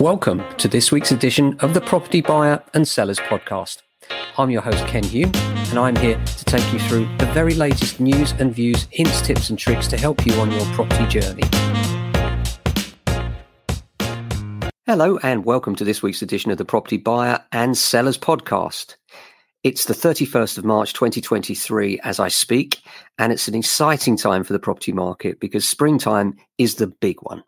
Welcome to this week's edition of the Property Buyer and Sellers Podcast. I'm your host, Ken Hume, and I'm here to take you through the very latest news and views, hints, tips, and tricks to help you on your property journey. Hello, and welcome to this week's edition of the Property Buyer and Sellers Podcast. It's the 31st of March 2023 as I speak, and it's an exciting time for the property market because springtime is the big one.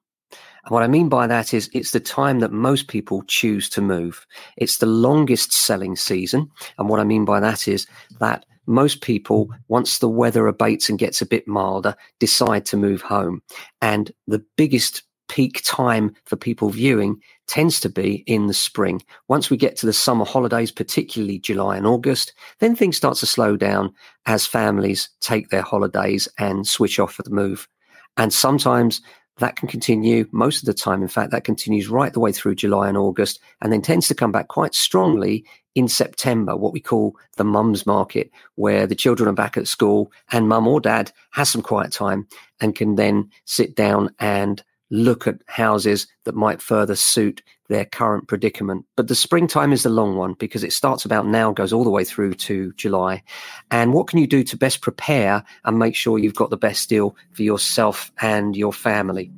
And what I mean by that is it's the time that most people choose to move. It's the longest selling season. And what I mean by that is that most people, once the weather abates and gets a bit milder, decide to move home. And the biggest peak time for people viewing tends to be in the spring. Once we get to the summer holidays, particularly July and August, then things start to slow down as families take their holidays and switch off for the move. And sometimes that can continue most of the time. In fact, that continues right the way through July and August, and then tends to come back quite strongly in September, what we call the mums market, where the children are back at school and mum or dad has some quiet time and can then sit down and look at houses that might further suit their current predicament. But the springtime is the long one because it starts about now, goes all the way through to July. And what can you do to best prepare and make sure you've got the best deal for yourself and your family?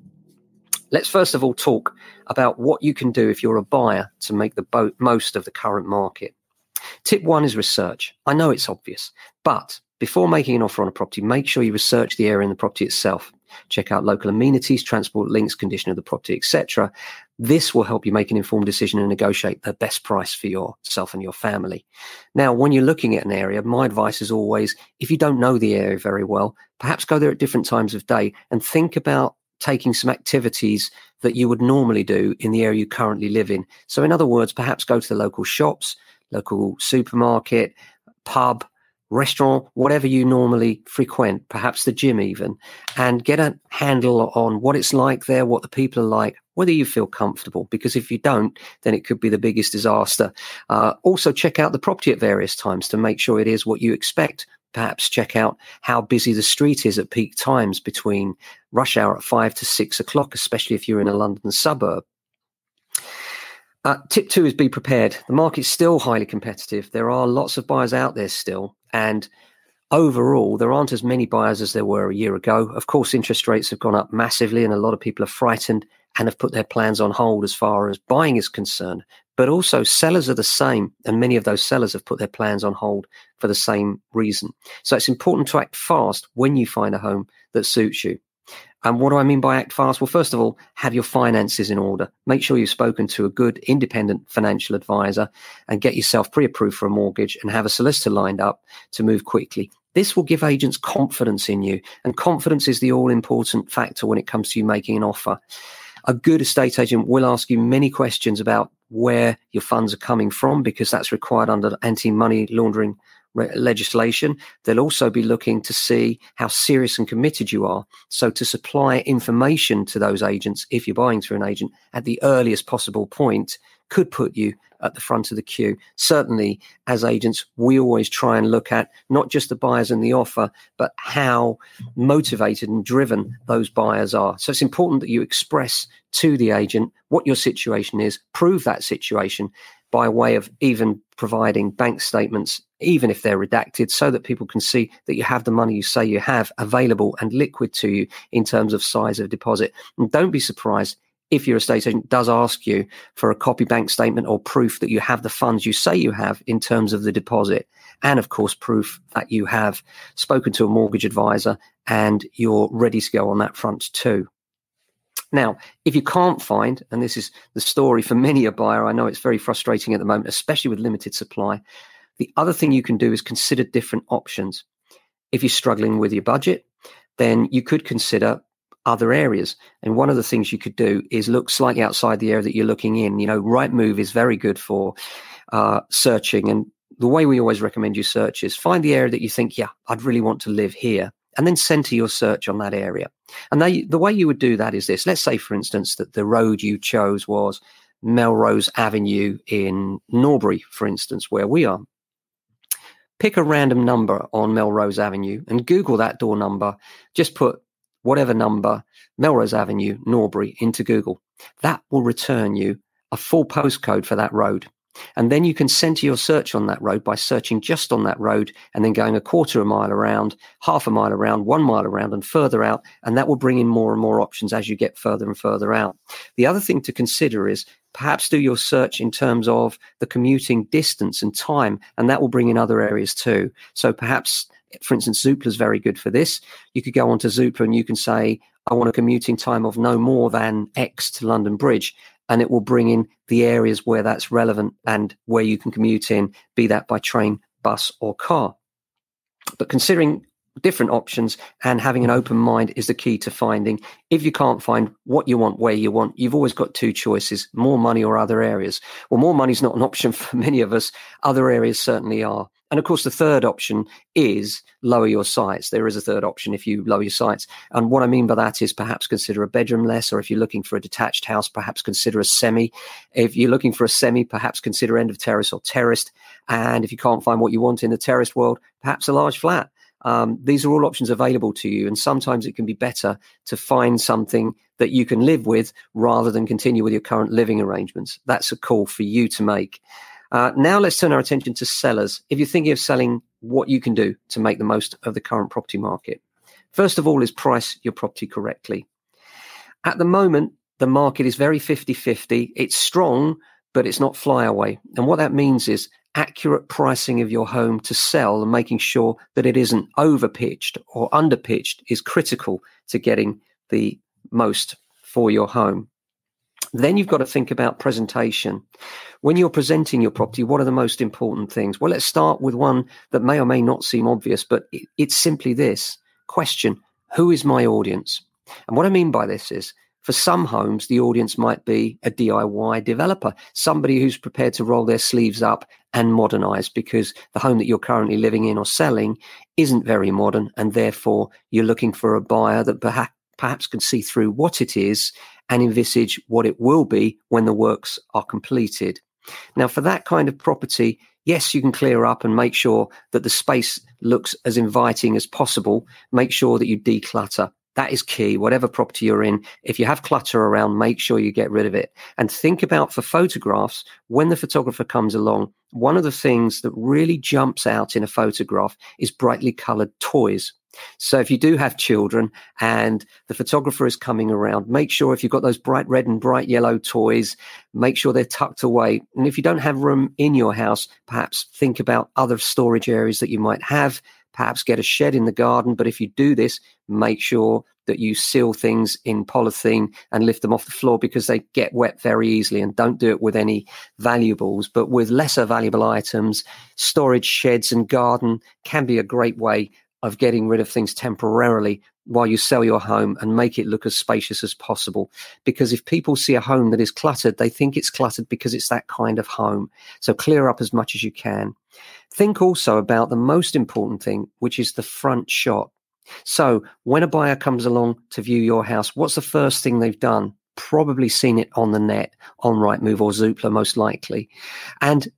Let's first of all talk about what you can do if you're a buyer to make the bo- most of the current market. Tip one is research. I know it's obvious, but before making an offer on a property, make sure you research the area and the property itself. Check out local amenities, transport links, condition of the property, etc. This will help you make an informed decision and negotiate the best price for yourself and your family. Now, when you're looking at an area, my advice is always if you don't know the area very well, perhaps go there at different times of day and think about taking some activities that you would normally do in the area you currently live in. So, in other words, perhaps go to the local shops, local supermarket, pub, restaurant, whatever you normally frequent, perhaps the gym even, and get a handle on what it's like there, what the people are like, whether you feel comfortable. Because if you don't, then it could be the biggest disaster. Uh, also, check out the property at various times to make sure it is what you expect. Perhaps check out how busy the street is at peak times between rush hour at five to six o'clock, especially if you're in a London suburb. Uh, tip two is be prepared. The market's still highly competitive. There are lots of buyers out there still. And overall, there aren't as many buyers as there were a year ago. Of course, interest rates have gone up massively, and a lot of people are frightened and have put their plans on hold as far as buying is concerned. But also, sellers are the same, and many of those sellers have put their plans on hold for the same reason. So it's important to act fast when you find a home that suits you. And what do I mean by act fast? Well, first of all, have your finances in order. Make sure you've spoken to a good independent financial advisor and get yourself pre approved for a mortgage and have a solicitor lined up to move quickly. This will give agents confidence in you, and confidence is the all important factor when it comes to you making an offer. A good estate agent will ask you many questions about where your funds are coming from because that's required under anti money laundering legislation. They'll also be looking to see how serious and committed you are. So, to supply information to those agents, if you're buying through an agent at the earliest possible point, could put you at the front of the queue. Certainly, as agents, we always try and look at not just the buyers and the offer, but how motivated and driven those buyers are. So it's important that you express to the agent what your situation is, prove that situation by way of even providing bank statements, even if they're redacted, so that people can see that you have the money you say you have available and liquid to you in terms of size of deposit. And don't be surprised if your estate agent does ask you for a copy bank statement or proof that you have the funds you say you have in terms of the deposit, and of course, proof that you have spoken to a mortgage advisor and you're ready to go on that front too. Now, if you can't find, and this is the story for many a buyer, I know it's very frustrating at the moment, especially with limited supply. The other thing you can do is consider different options. If you're struggling with your budget, then you could consider other areas. And one of the things you could do is look slightly outside the area that you're looking in. You know, Rightmove is very good for uh, searching. And the way we always recommend you search is find the area that you think, yeah, I'd really want to live here. And then center your search on that area. And they, the way you would do that is this. Let's say, for instance, that the road you chose was Melrose Avenue in Norbury, for instance, where we are. Pick a random number on Melrose Avenue and Google that door number. Just put whatever number, Melrose Avenue, Norbury, into Google. That will return you a full postcode for that road. And then you can center your search on that road by searching just on that road and then going a quarter of a mile around, half a mile around, one mile around, and further out. And that will bring in more and more options as you get further and further out. The other thing to consider is perhaps do your search in terms of the commuting distance and time, and that will bring in other areas too. So perhaps, for instance, Zoopla is very good for this. You could go onto Zoopla and you can say, I want a commuting time of no more than X to London Bridge and it will bring in the areas where that's relevant and where you can commute in, be that by train, bus, or car. But considering different options and having an mm-hmm. open mind is the key to finding. If you can't find what you want where you want, you've always got two choices more money or other areas. Well, more money is not an option for many of us, other areas certainly are. And of course, the third option is lower your sights There is a third option if you lower your sights And what I mean by that is perhaps consider a bedroom less, or if you're looking for a detached house, perhaps consider a semi. If you're looking for a semi, perhaps consider end of terrace or terraced. And if you can't find what you want in the terraced world, perhaps a large flat. Um, these are all options available to you. And sometimes it can be better to find something that you can live with rather than continue with your current living arrangements. That's a call for you to make. Uh, now let's turn our attention to sellers. If you're thinking of selling, what you can do to make the most of the current property market. First of all, is price your property correctly. At the moment, the market is very 50 50. It's strong, but it's not flyaway. And what that means is accurate pricing of your home to sell and making sure that it isn't overpitched or underpitched is critical to getting the most for your home. Then you've got to think about presentation. When you're presenting your property, what are the most important things? Well, let's start with one that may or may not seem obvious, but it's simply this question Who is my audience? And what I mean by this is for some homes, the audience might be a DIY developer, somebody who's prepared to roll their sleeves up and modernize because the home that you're currently living in or selling isn't very modern. And therefore, you're looking for a buyer that perhaps can see through what it is and envisage what it will be when the works are completed. Now, for that kind of property, yes, you can clear up and make sure that the space looks as inviting as possible. Make sure that you declutter. That is key. Whatever property you're in, if you have clutter around, make sure you get rid of it. And think about for photographs, when the photographer comes along, one of the things that really jumps out in a photograph is brightly colored toys. So if you do have children and the photographer is coming around, make sure if you've got those bright red and bright yellow toys, make sure they're tucked away. And if you don't have room in your house, perhaps think about other storage areas that you might have. Perhaps get a shed in the garden. But if you do this, make sure that you seal things in polythene and lift them off the floor because they get wet very easily and don't do it with any valuables. But with lesser valuable items, storage sheds and garden can be a great way of getting rid of things temporarily while you sell your home and make it look as spacious as possible. Because if people see a home that is cluttered, they think it's cluttered because it's that kind of home. So clear up as much as you can. Think also about the most important thing, which is the front shot. So when a buyer comes along to view your house, what's the first thing they've done? Probably seen it on the net, on Rightmove or Zoopla, most likely. And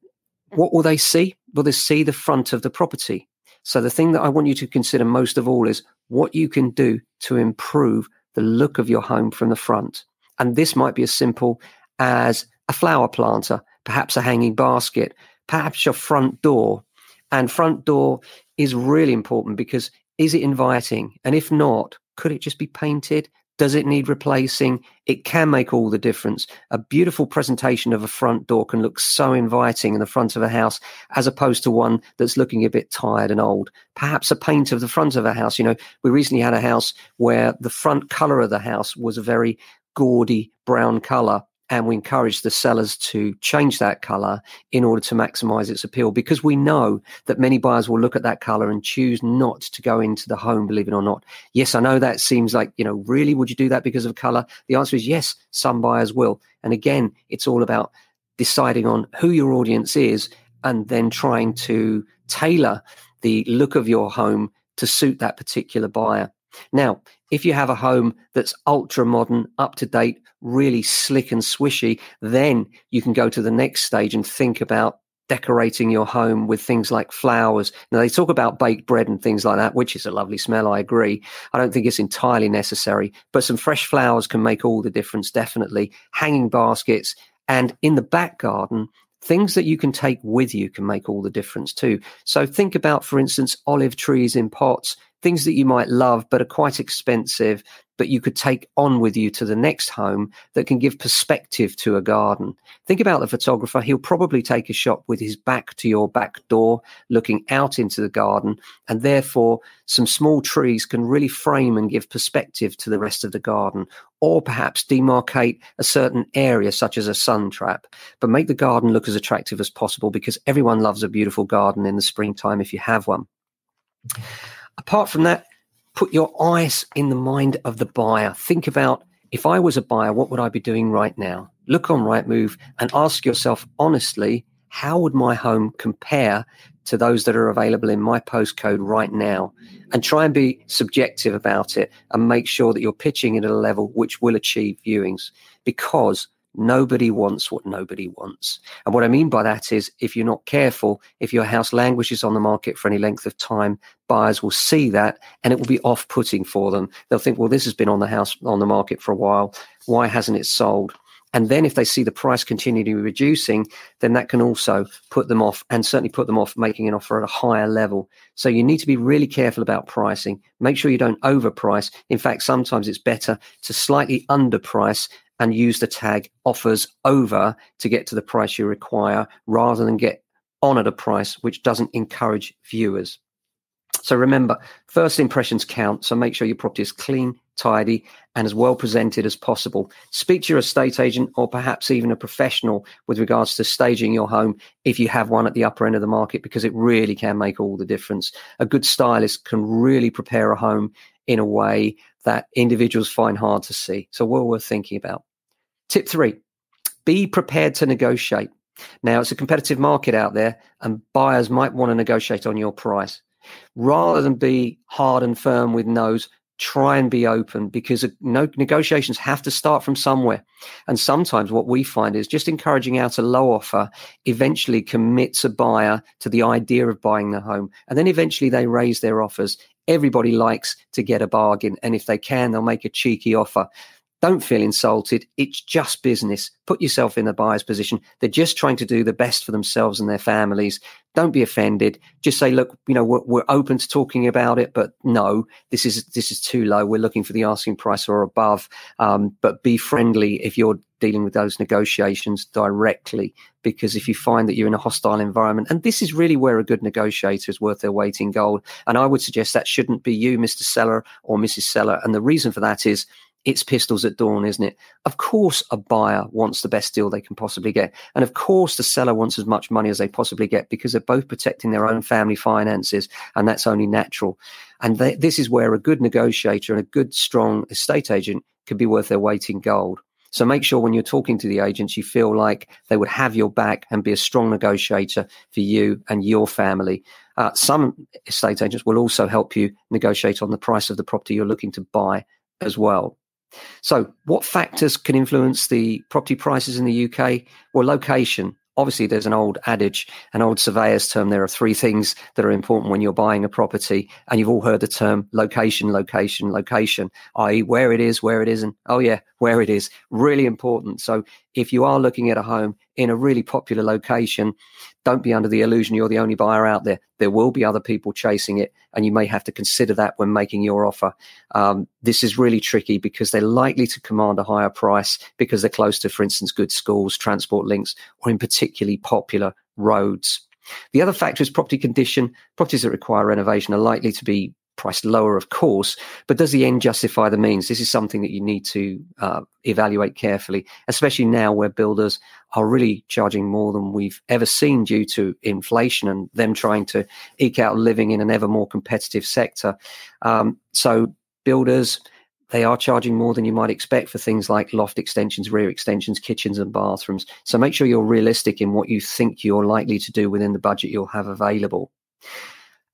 what will they see? Will they see the front of the property? So the thing that I want you to consider most of all is what you can do to improve the look of your home from the front. And this might be as simple as a flower planter, perhaps a hanging basket, perhaps your front door. And front door is really important because is it inviting? And if not, could it just be painted? Does it need replacing? It can make all the difference. A beautiful presentation of a front door can look so inviting in the front of a house as opposed to one that's looking a bit tired and old. Perhaps a paint of the front of a house. You know, we recently had a house where the front color of the house was a very gaudy brown color and we encourage the sellers to change that color in order to maximize its appeal because we know that many buyers will look at that color and choose not to go into the home believe it or not. Yes i know that seems like you know really would you do that because of color? The answer is yes some buyers will. And again it's all about deciding on who your audience is and then trying to tailor the look of your home to suit that particular buyer. Now, if you have a home that's ultra modern, up to date, really slick and swishy, then you can go to the next stage and think about decorating your home with things like flowers. Now, they talk about baked bread and things like that, which is a lovely smell. I agree. I don't think it's entirely necessary, but some fresh flowers can make all the difference, definitely. Hanging baskets, And in the back garden, things that you can take with you can make all the difference too. So think about, for instance, olive trees in pots, things that you might love but are quite expensive, but you could take on with you to the next home that can give perspective to a garden. Think about the photographer. He'll probably take a shot with his back to your back door, looking out into the garden. And therefore, some small trees can really frame and give perspective to the rest of the garden, or perhaps demarcate a certain area, such as a sun trap, but make the garden look as attractive as possible because everyone loves a beautiful garden in the springtime if you have one. Apart from that, put your eyes in the mind of the buyer. Think about if I was a buyer, what would I be doing right now? Look on Rightmove and ask yourself honestly, how would my home compare to those that are available in my postcode right now? And try and be subjective about it and make sure that you're pitching it at a level which will achieve viewings because Nobody wants what nobody wants. And what I mean by that is if you're not careful, if your house languishes on the market for any length of time, buyers will see that and it will be off putting for them. They'll think, well, this has been on the house on the market for a while. Why hasn't it sold? And then if they see the price continually reducing, then that can also put them off and certainly put them off making an offer at a higher level. So you need to be really careful about pricing. Make sure you don't overprice. In fact, sometimes it's better to slightly underprice and use the tag offers over to get to the price you require rather than get on at a price which doesn't encourage viewers. So remember, first impressions count. So make sure your property is clean, tidy, and as well presented as possible. Speak to your estate agent or perhaps even a professional with regards to staging your home if you have one at the upper end of the market, because it really can make all the difference. A good stylist can really prepare a home in a way that individuals find hard to see. So well worth thinking about. Tip three, be prepared to negotiate. Now it's a competitive market out there and buyers might want to negotiate on your price. Rather than be hard and firm with no's, try and be open because no negotiations have to start from somewhere. And sometimes what we find is just encouraging out a low offer eventually commits a buyer to the idea of buying the home. And then eventually they raise their offers everybody likes to get a bargain. And if they can, they'll make a cheeky offer. Don't feel insulted. It's just business. Put yourself in the buyer's position. They're just trying to do the best for themselves and their families. Don't be offended. Just say, look, you know, we're, we're, open to talking about it, but no, this is this is too low. We're looking for the asking price or above. Um, but be friendly if you're dealing with those negotiations directly, because if you find that you're in a hostile environment, and this is really where a good negotiator is worth their weight in gold. And I would suggest that shouldn't be you, Mr. Seller or Mrs. Seller. And the reason for that is it's pistols at dawn, isn't it? Of course, a buyer wants the best deal they can possibly get. And of course, the seller wants as much money as they possibly get because they're both protecting their own family finances. And that's only natural. And they, this is where a good negotiator and a good, strong estate agent could be worth their weight in gold. So make sure when you're talking to the agents, you feel like they would have your back and be a strong negotiator for you and your family. Uh, some estate agents will also help you negotiate on the price of the property you're looking to buy as well. So, what factors can influence the property prices in the UK? Well, location. Obviously, there's an old adage, an old surveyor's term. There are three things that are important when you're buying a property, and you've all heard the term location, location, location, i.e., where it is, where it isn't. Oh, yeah, where it is. Really important. So, if you are looking at a home in a really popular location, don't be under the illusion you're the only buyer out there. There will be other people chasing it, and you may have to consider that when making your offer. Um, this is really tricky because they're likely to command a higher price because they're close to, for instance, good schools, transport links, or in particularly popular roads. The other factor is property condition. Properties that require renovation are likely to be priced lower, of course, but does the end justify the means? This is something that you need to uh, evaluate carefully, especially now where builders are really charging more than we've ever seen due to inflation and them trying to eke out living in an ever more competitive sector. Um, so, builders, they are charging more than you might expect for things like loft extensions, rear extensions, kitchens, and bathrooms. So, make sure you're realistic in what you think you're likely to do within the budget you'll have available.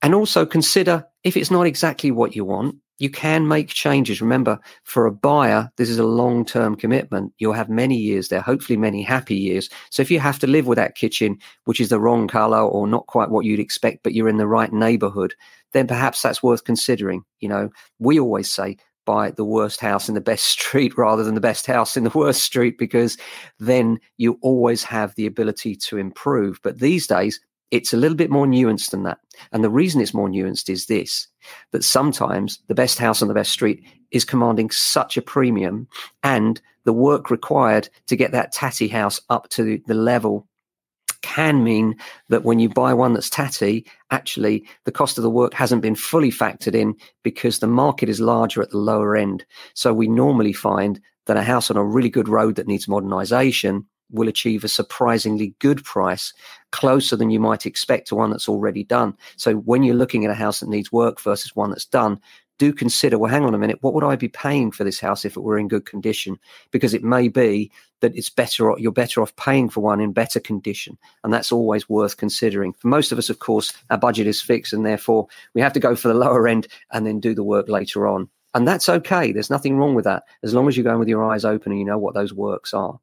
And also consider if it's not exactly what you want, you can make changes. Remember, for a buyer, this is a long term commitment. You'll have many years there, hopefully many happy years. So if you have to live with that kitchen, which is the wrong color or not quite what you'd expect, but you're in the right neighborhood, then perhaps that's worth considering. You know, we always say buy the worst house in the best street rather than the best house in the worst street because then you always have the ability to improve. But these days, it's a little bit more nuanced than that. And the reason it's more nuanced is this that sometimes the best house on the best street is commanding such a premium and the work required to get that tatty house up to the level can mean that when you buy one that's tatty, actually the cost of the work hasn't been fully factored in because the market is larger at the lower end. So we normally find that a house on a really good road that needs modernization will achieve a surprisingly good price closer than you might expect to one that's already done. So when you're looking at a house that needs work versus one that's done, do consider well hang on a minute what would i be paying for this house if it were in good condition? Because it may be that it's better you're better off paying for one in better condition and that's always worth considering. For most of us of course our budget is fixed and therefore we have to go for the lower end and then do the work later on. And that's okay. There's nothing wrong with that as long as you're going with your eyes open and you know what those works are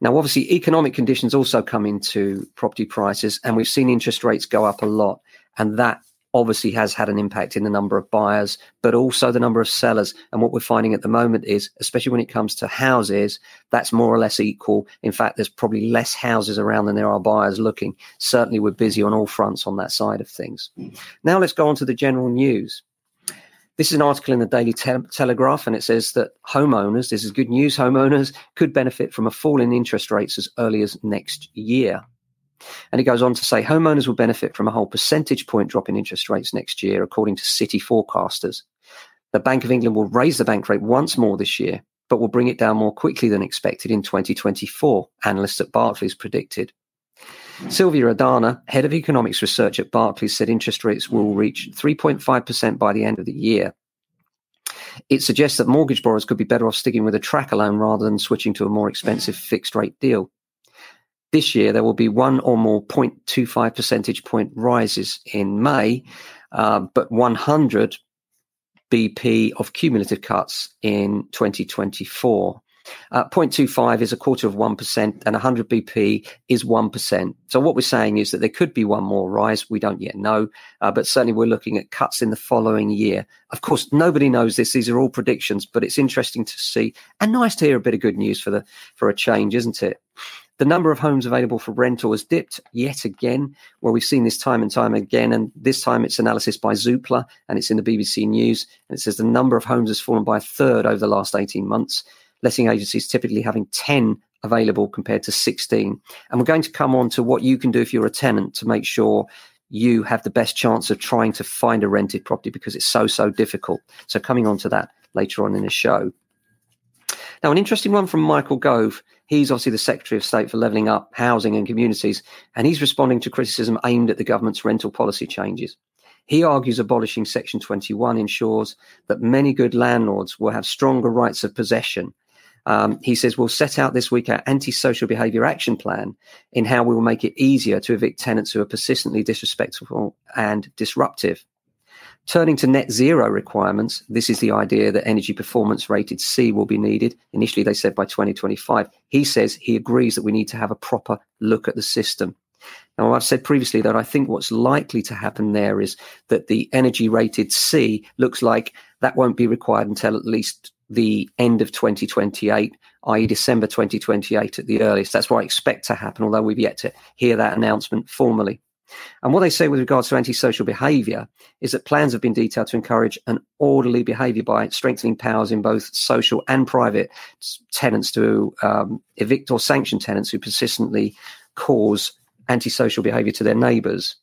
now, obviously, economic conditions also come into property prices, and we've seen interest rates go up a lot, and that obviously has had an impact in the number of buyers, but also the number of sellers. And what we're finding at the moment is, especially when it comes to houses, that's more or less equal. In fact, there's probably less houses around than there are buyers looking. Certainly, we're busy on all fronts on that side of things. Now, let's go on to the general news. This is an article in the Daily Te- Telegraph, and it says that homeowners, this is good news, homeowners could benefit from a fall in interest rates as early as next year. And it goes on to say homeowners will benefit from a whole percentage point drop in interest rates next year, according to city forecasters. The Bank of England will raise the bank rate once more this year, but will bring it down more quickly than expected in 2024, analysts at Barclays predicted. Silvia Ardagna, head of economics research at Barclays, said interest rates will reach 3.5% by the end of the year. It suggests that mortgage borrowers could be better off sticking with a tracker loan rather than switching to a more expensive fixed rate deal. This year, there will be one or more 0.25 percentage point rises in May, uh, but 100 BP of cumulative cuts in 2024. Uh, 0.25 is a quarter of 1%, and 100 BP is 1%. So, what we're saying is that there could be one more rise. We don't yet know, uh, but certainly we're looking at cuts in the following year. Of course, nobody knows this. These are all predictions, but it's interesting to see and nice to hear a bit of good news for, the, for a change, isn't it? The number of homes available for rental has dipped yet again. Well, we've seen this time and time again, and this time it's analysis by Zoopla and it's in the BBC News. And it says the number of homes has fallen by a third over the last 18 months. Letting agencies typically having 10 available compared to 16. And we're going to come on to what you can do if you're a tenant to make sure you have the best chance of trying to find a rented property because it's so, so difficult. So, coming on to that later on in the show. Now, an interesting one from Michael Gove. He's obviously the Secretary of State for Levelling Up Housing and Communities, and he's responding to criticism aimed at the government's rental policy changes. He argues abolishing Section 21 ensures that many good landlords will have stronger rights of possession. Um, he says, We'll set out this week our antisocial behaviour action plan in how we will make it easier to evict tenants who are persistently disrespectful and disruptive. Turning to net zero requirements, this is the idea that energy performance rated C will be needed. Initially, they said by 2025. He says he agrees that we need to have a proper look at the system. Now, I've said previously that I think what's likely to happen there is that the energy rated C looks like that won't be required until at least the end of 2028, i.e., December 2028 at the earliest. That's what I expect to happen, although we've yet to hear that announcement formally. And what they say with regards to antisocial behaviour is that plans have been detailed to encourage an orderly behaviour by strengthening powers in both social and private tenants to um, evict or sanction tenants who persistently cause antisocial behaviour to their neighbours.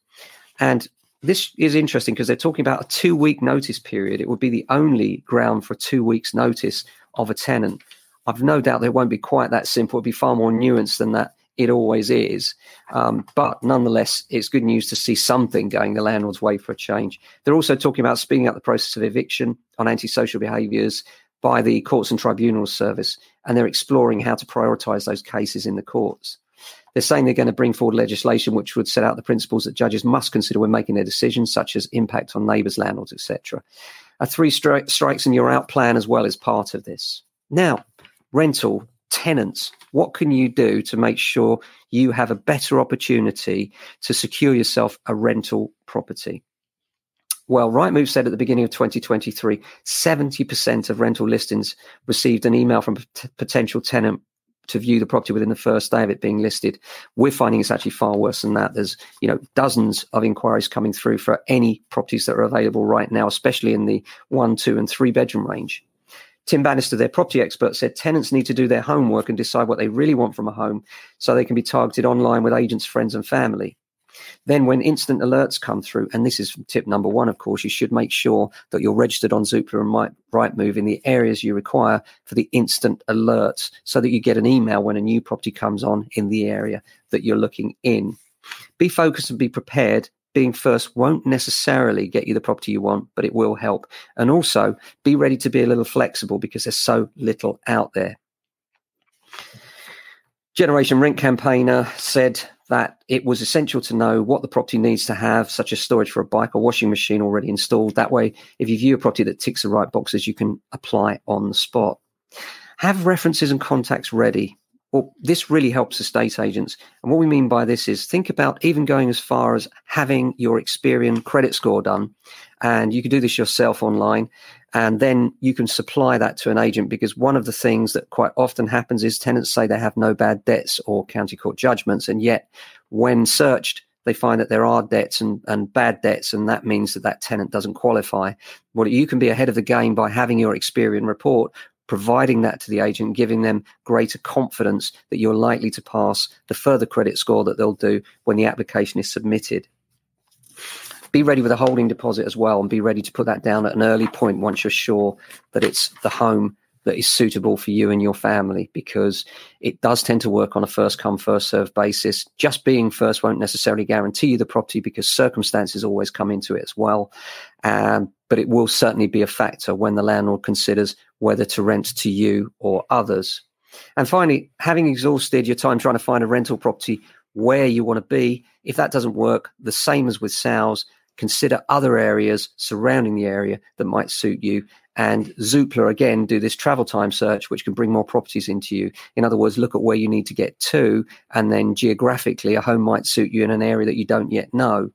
And this is interesting because they're talking about a two week notice period. It would be the only ground for two weeks' notice of a tenant. I've no doubt that it won't be quite that simple. It'll be far more nuanced than that it always is. Um, but nonetheless, it's good news to see something going the landlord's way for a change. They're also talking about speeding up the process of eviction on antisocial behaviours by the Courts and Tribunals Service, and they're exploring how to prioritise those cases in the courts. They're saying they're going to bring forward legislation which would set out the principles that judges must consider when making their decisions, such as impact on neighbours, landlords, etc. A three stri- strikes and you're out plan as well as part of this. Now, rental tenants what can you do to make sure you have a better opportunity to secure yourself a rental property? Well, Rightmove said at the beginning of 2023, 70% of rental listings received an email from a potential tenant to view the property within the first day of it being listed. We're finding it's actually far worse than that. There's, you know, dozens of inquiries coming through for any properties that are available right now, especially in the one, two, and three bedroom range. Tim Bannister, their property expert, said tenants need to do their homework and decide what they really want from a home so they can be targeted online with agents, friends, and family. Then, when instant alerts come through, and this is tip number one, of course, you should make sure that you're registered on Zoopla and Rightmove in the areas you require for the instant alerts so that you get an email when a new property comes on in the area that you're looking in. Be focused and be prepared being first won't necessarily get you the property you want, but it will help. And also be ready to be a little flexible because there's so little out there. Generation Rent campaigner said that it was essential to know what the property needs to have, such as storage for a bike or washing machine already installed. That way, if you view a property that ticks the right boxes, you can apply on the spot. Have references and contacts ready. Well, this really helps estate agents. And what we mean by this is think about even going as far as having your Experian credit score done. And you can do this yourself online. And then you can supply that to an agent because one of the things that quite often happens is tenants say they have no bad debts or county court judgments. And yet, when searched, they find that there are debts and, and bad debts, and that means that that tenant doesn't qualify. Well, you can be ahead of the game by having your Experian report providing that to the agent, giving them greater confidence that you're likely to pass the further credit score that they'll do when the application is submitted. Be ready with a holding deposit as well and be ready to put that down at an early point once you're sure that it's the home that is suitable for you and your family because it does tend to work on a first come first serve basis. Just being first won't necessarily guarantee you the property because circumstances always come into it as well. Um, but it will certainly be a factor when the landlord considers whether to rent to you or others. And finally having exhausted your time trying to find a rental property where you want to be if that doesn't work the same as with sales consider other areas surrounding the area that might suit you and Zoopla again do this travel time search, which can bring more properties into you. In other words, look at where you need to get to, and then geographically, a home might suit you in an area that you don't yet know.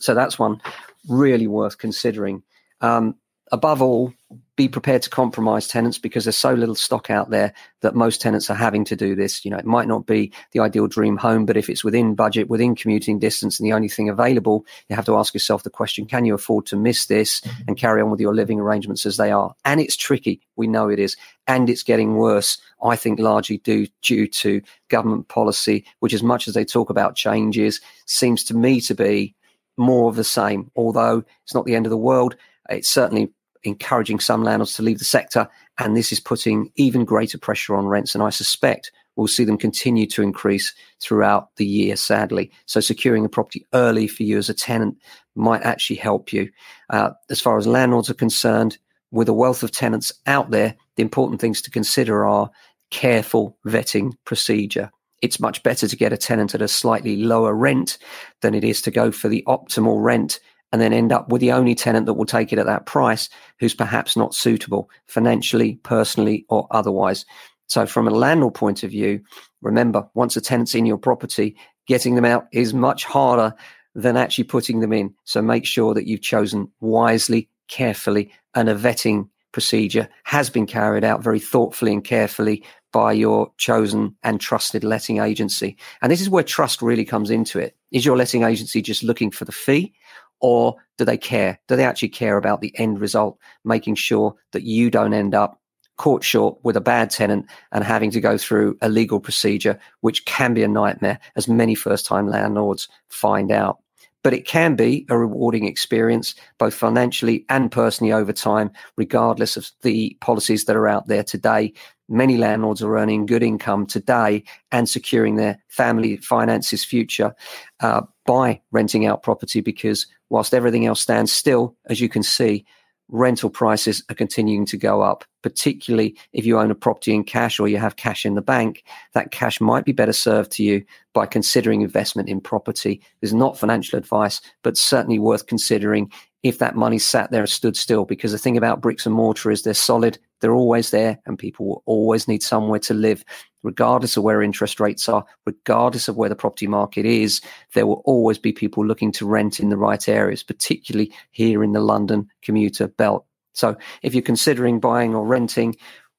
So that's one really worth considering. Um, above all, be prepared to compromise tenants because there's so little stock out there that most tenants are having to do this. You know, it might not be the ideal dream home, but if it's within budget, within commuting distance, and the only thing available, you have to ask yourself the question can you afford to miss this mm-hmm. and carry on with your living arrangements as they are? And it's tricky. We know it is. And it's getting worse, I think, largely due, due to government policy, which, as much as they talk about changes, seems to me to be more of the same. Although it's not the end of the world, it's certainly encouraging some landlords to leave the sector, and this is putting even greater pressure on rents. And I suspect we'll see them continue to increase throughout the year, sadly. So securing a property early for you as a tenant might actually help you. Uh, as far as landlords are concerned, with a wealth of tenants out there, the important things to consider are careful vetting procedure. It's much better to get a tenant at a slightly lower rent than it is to go for the optimal rent and then end up with the only tenant that will take it at that price who's perhaps not suitable financially, personally, or otherwise. So, from a landlord point of view, remember once a tenant's in your property, getting them out is much harder than actually putting them in. So, make sure that you've chosen wisely, carefully, and a vetting procedure has been carried out very thoughtfully and carefully by your chosen and trusted letting agency. And this is where trust really comes into it. Is your letting agency just looking for the fee? Or do they care? Do they actually care about the end result, making sure that you don't end up caught short with a bad tenant and having to go through a legal procedure, which can be a nightmare, as many first time landlords find out. But it can be a rewarding experience, both financially and personally over time, regardless of the policies that are out there today. Many landlords are earning good income today and securing their family finances future uh, by renting out property because whilst everything else stands still, as you can see, rental prices are continuing to go up, particularly if you own a property in cash or you have cash in the bank. That cash might be better served to you by considering investment in property. This is not financial advice, but certainly worth considering if that money sat there and stood still. Because the thing about bricks and mortar is they're solid, they're always there, and people will always need somewhere to live, regardless of where interest rates are, regardless of where the property market is. There will always be people looking to rent in the right areas, particularly here in the London commuter belt. So if you're considering buying or renting,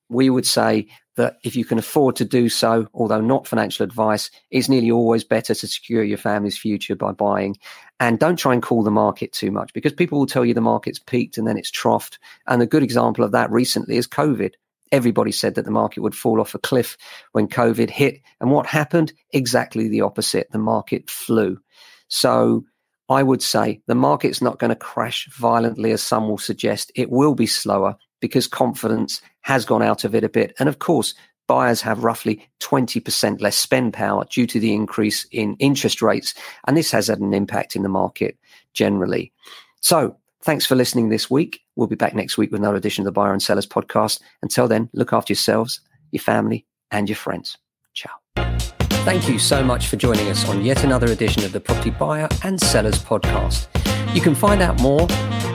we would say that if you can afford to do so, although not financial advice, it's nearly always better to secure your family's future by buying. And don't try and call the market too much because people will tell you the market's peaked and then it's troughed. And a good example of that recently is COVID. Everybody said that the market would fall off a cliff when COVID hit. And what happened? Exactly the opposite. The market flew. So I would say the market's not going to crash violently, as some will suggest. It will be slower because confidence has gone out of it a bit. And of course, buyers have roughly 20% less spend power due to the increase in interest rates. And this has had an impact in the market generally. So thanks for listening this week. We'll be back next week with another edition of the Buyer and Sellers podcast. Until then, look after yourselves, your family, and your friends. Ciao. Thank you so much for joining us on yet another edition of the Property Buyer and Sellers podcast. You can find out more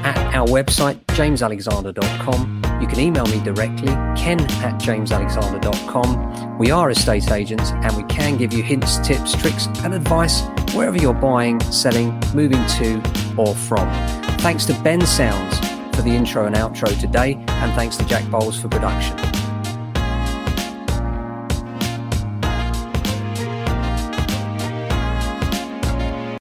at our website, jamesalexander.com. You can email me directly, ken at jamesalexander.com. We are estate agents and we can give you hints, tips, tricks, and advice wherever you're buying, selling, moving to, or from. Thanks to Ben Sounds for the intro and outro today, and thanks to Jack Bowles for production.